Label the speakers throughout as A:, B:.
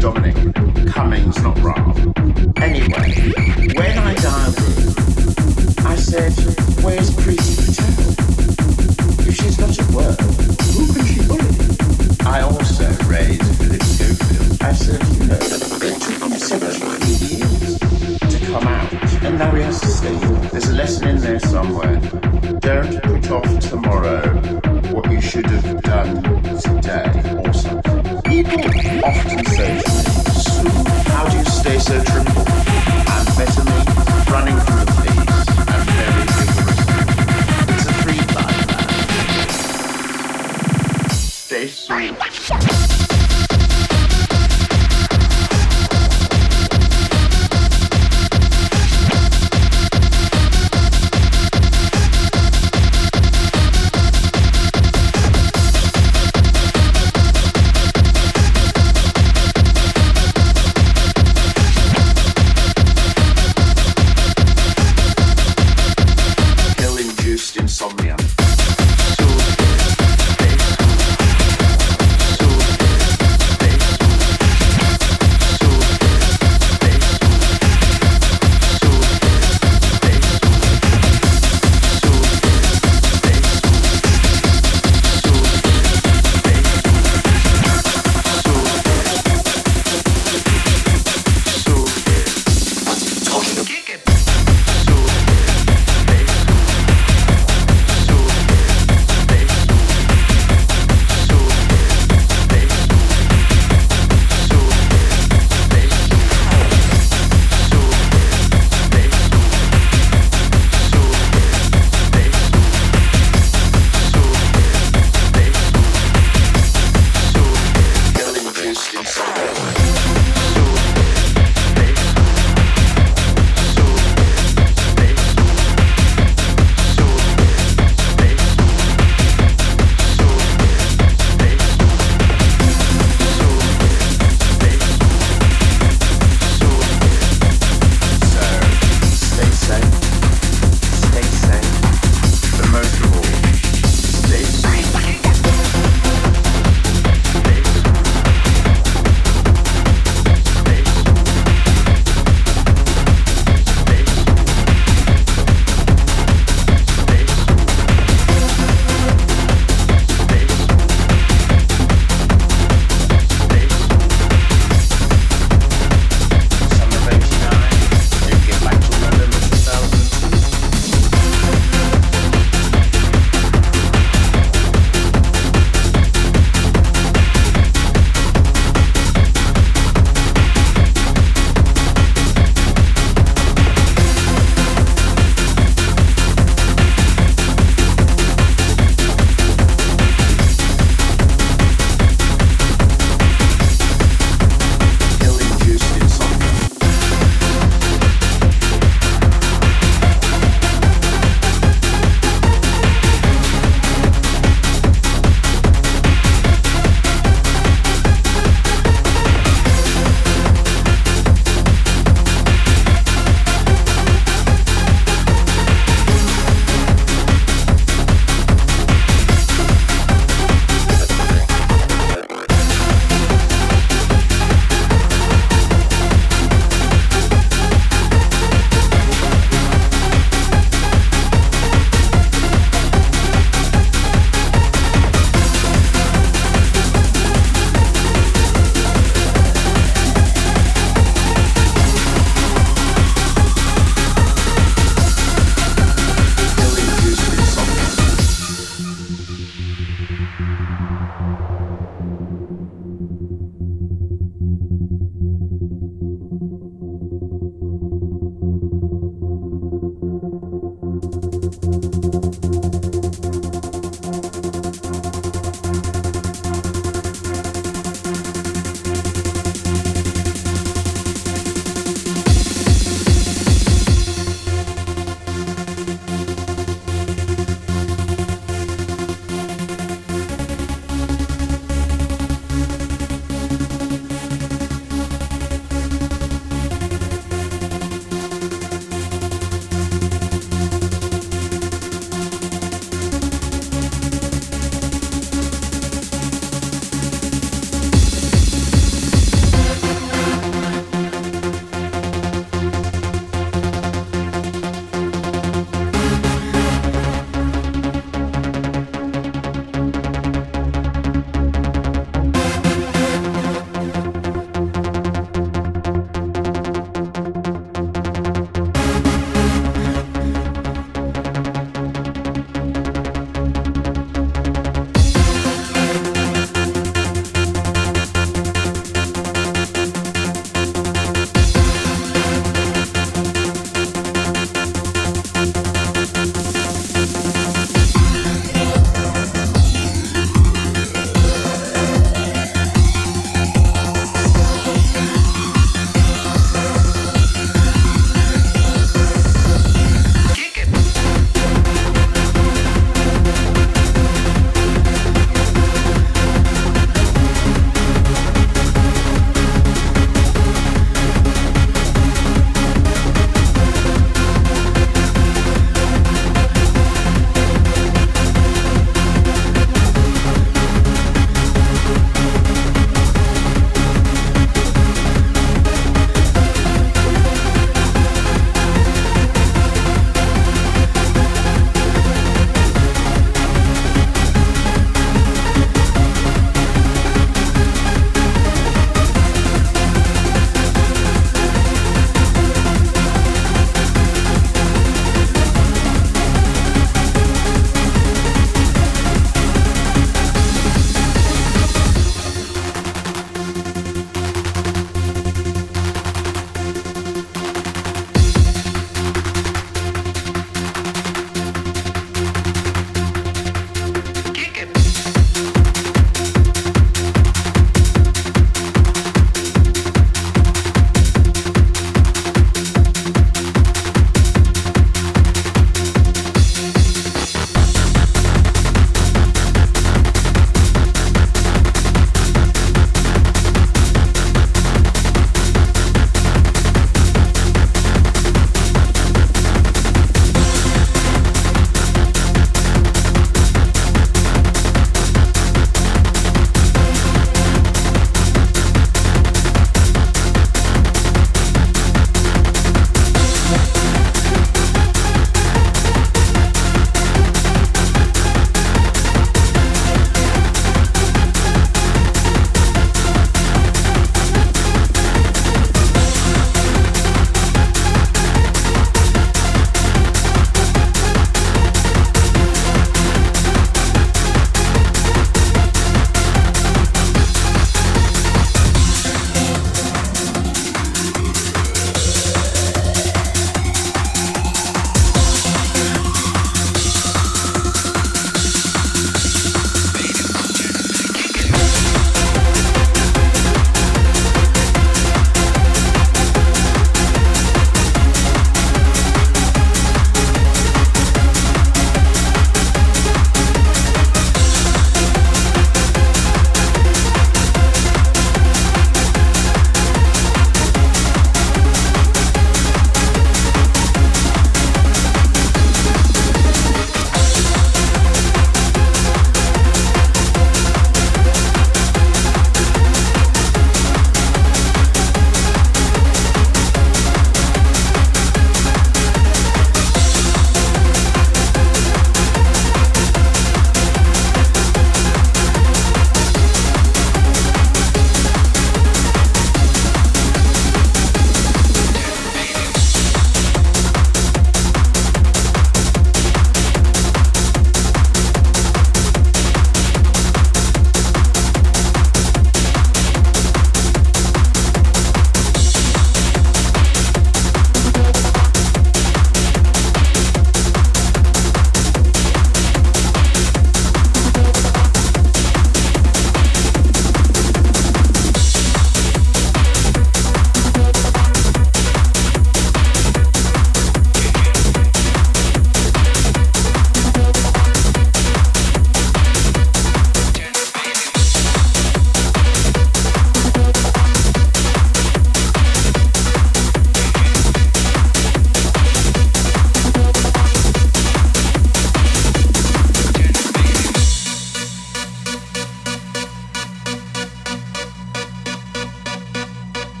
A: Dominic Cummings, not Rob. Anyway, when I dialed I said, where's Priti Patel? If she's not at work, who can she bully? I also raised Philip Schofield. I said, you know, it took him 17 years to come out, and now he has to stay. There's a lesson in there somewhere. Don't put off tomorrow what you should have done today often say to Sue, how do you stay so triple? Amphetamine, running from the police,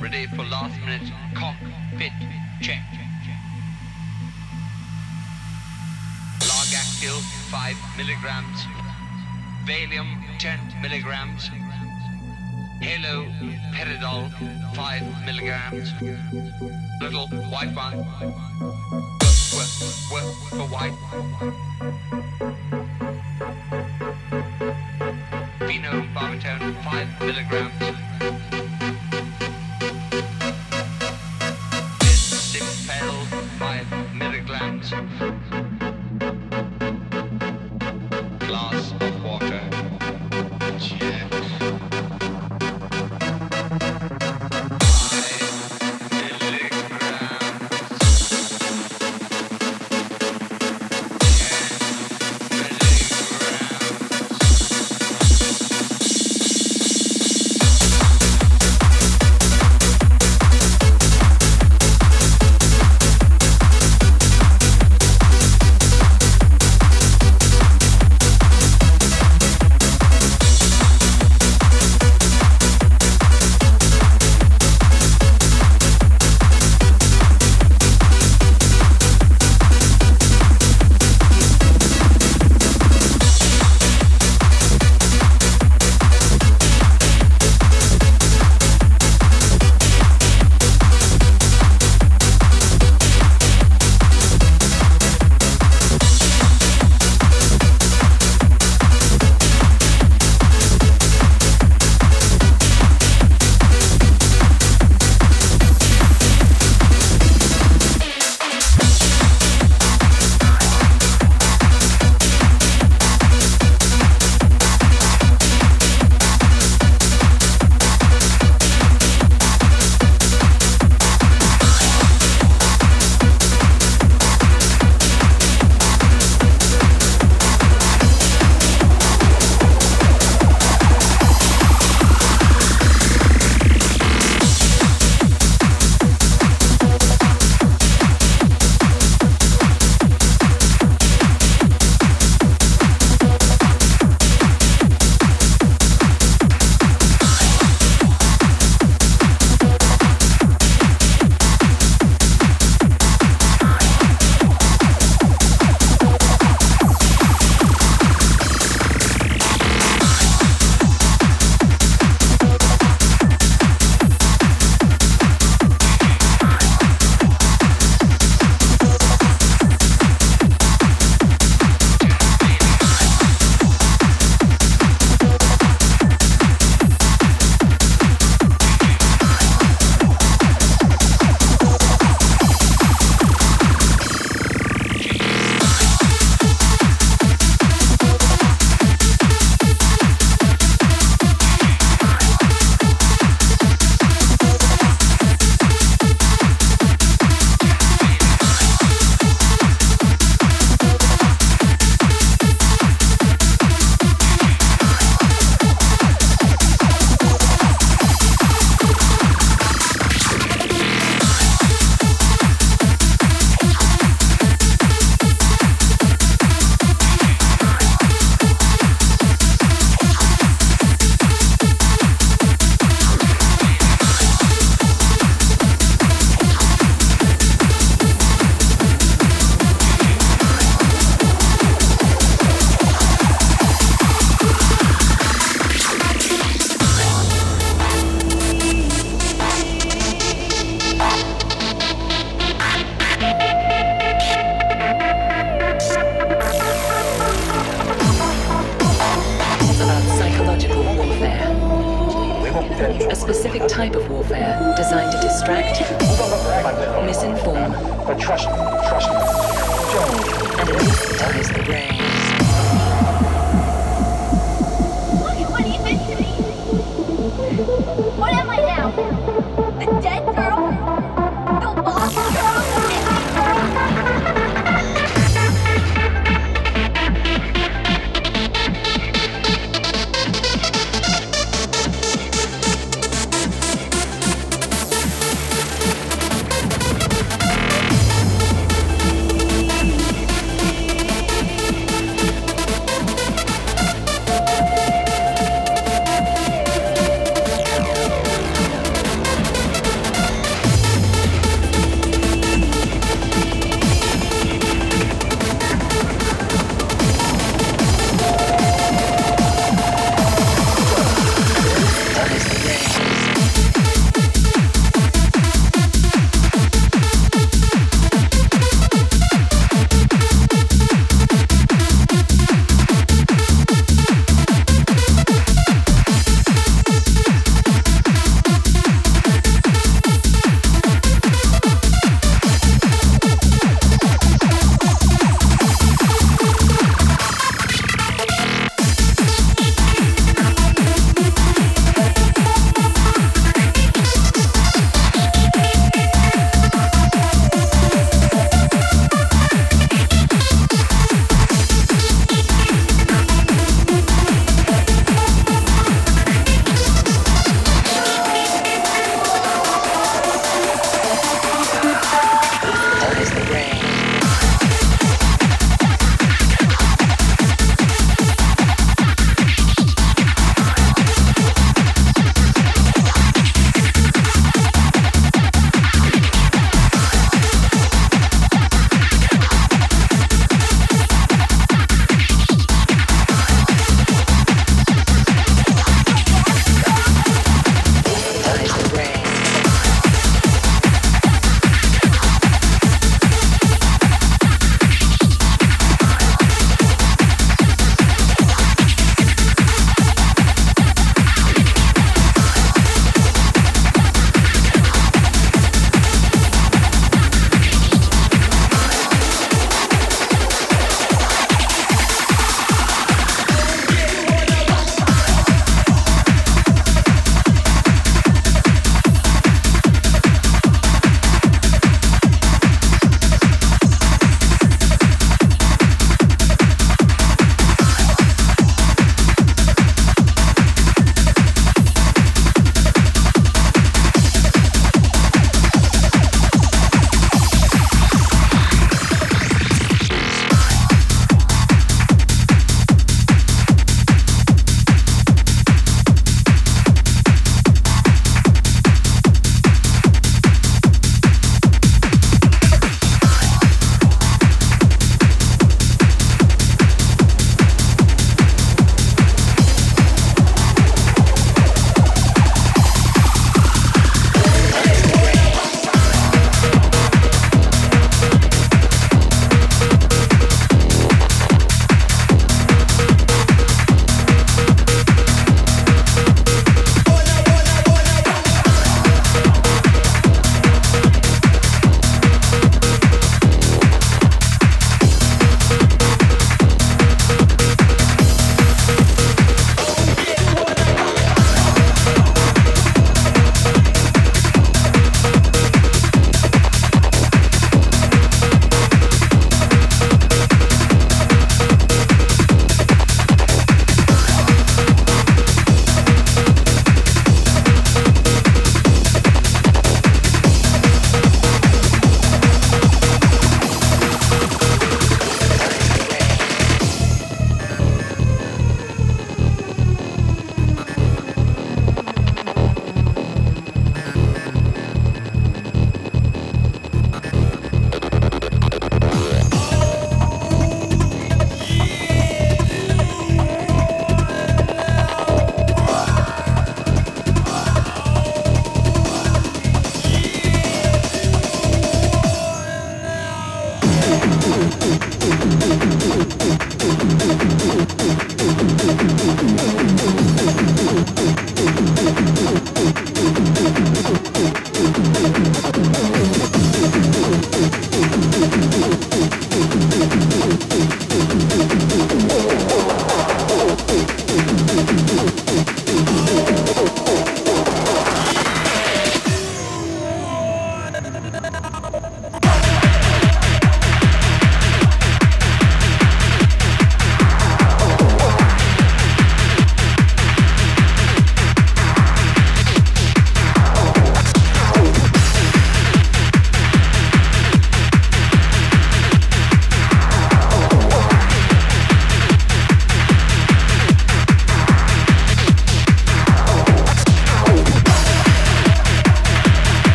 B: Ready for last minute cockpit check. Largactil 5 milligrams. Valium 10 milligrams. Halo 5 milligrams. Little white one. W, for white. milligrams.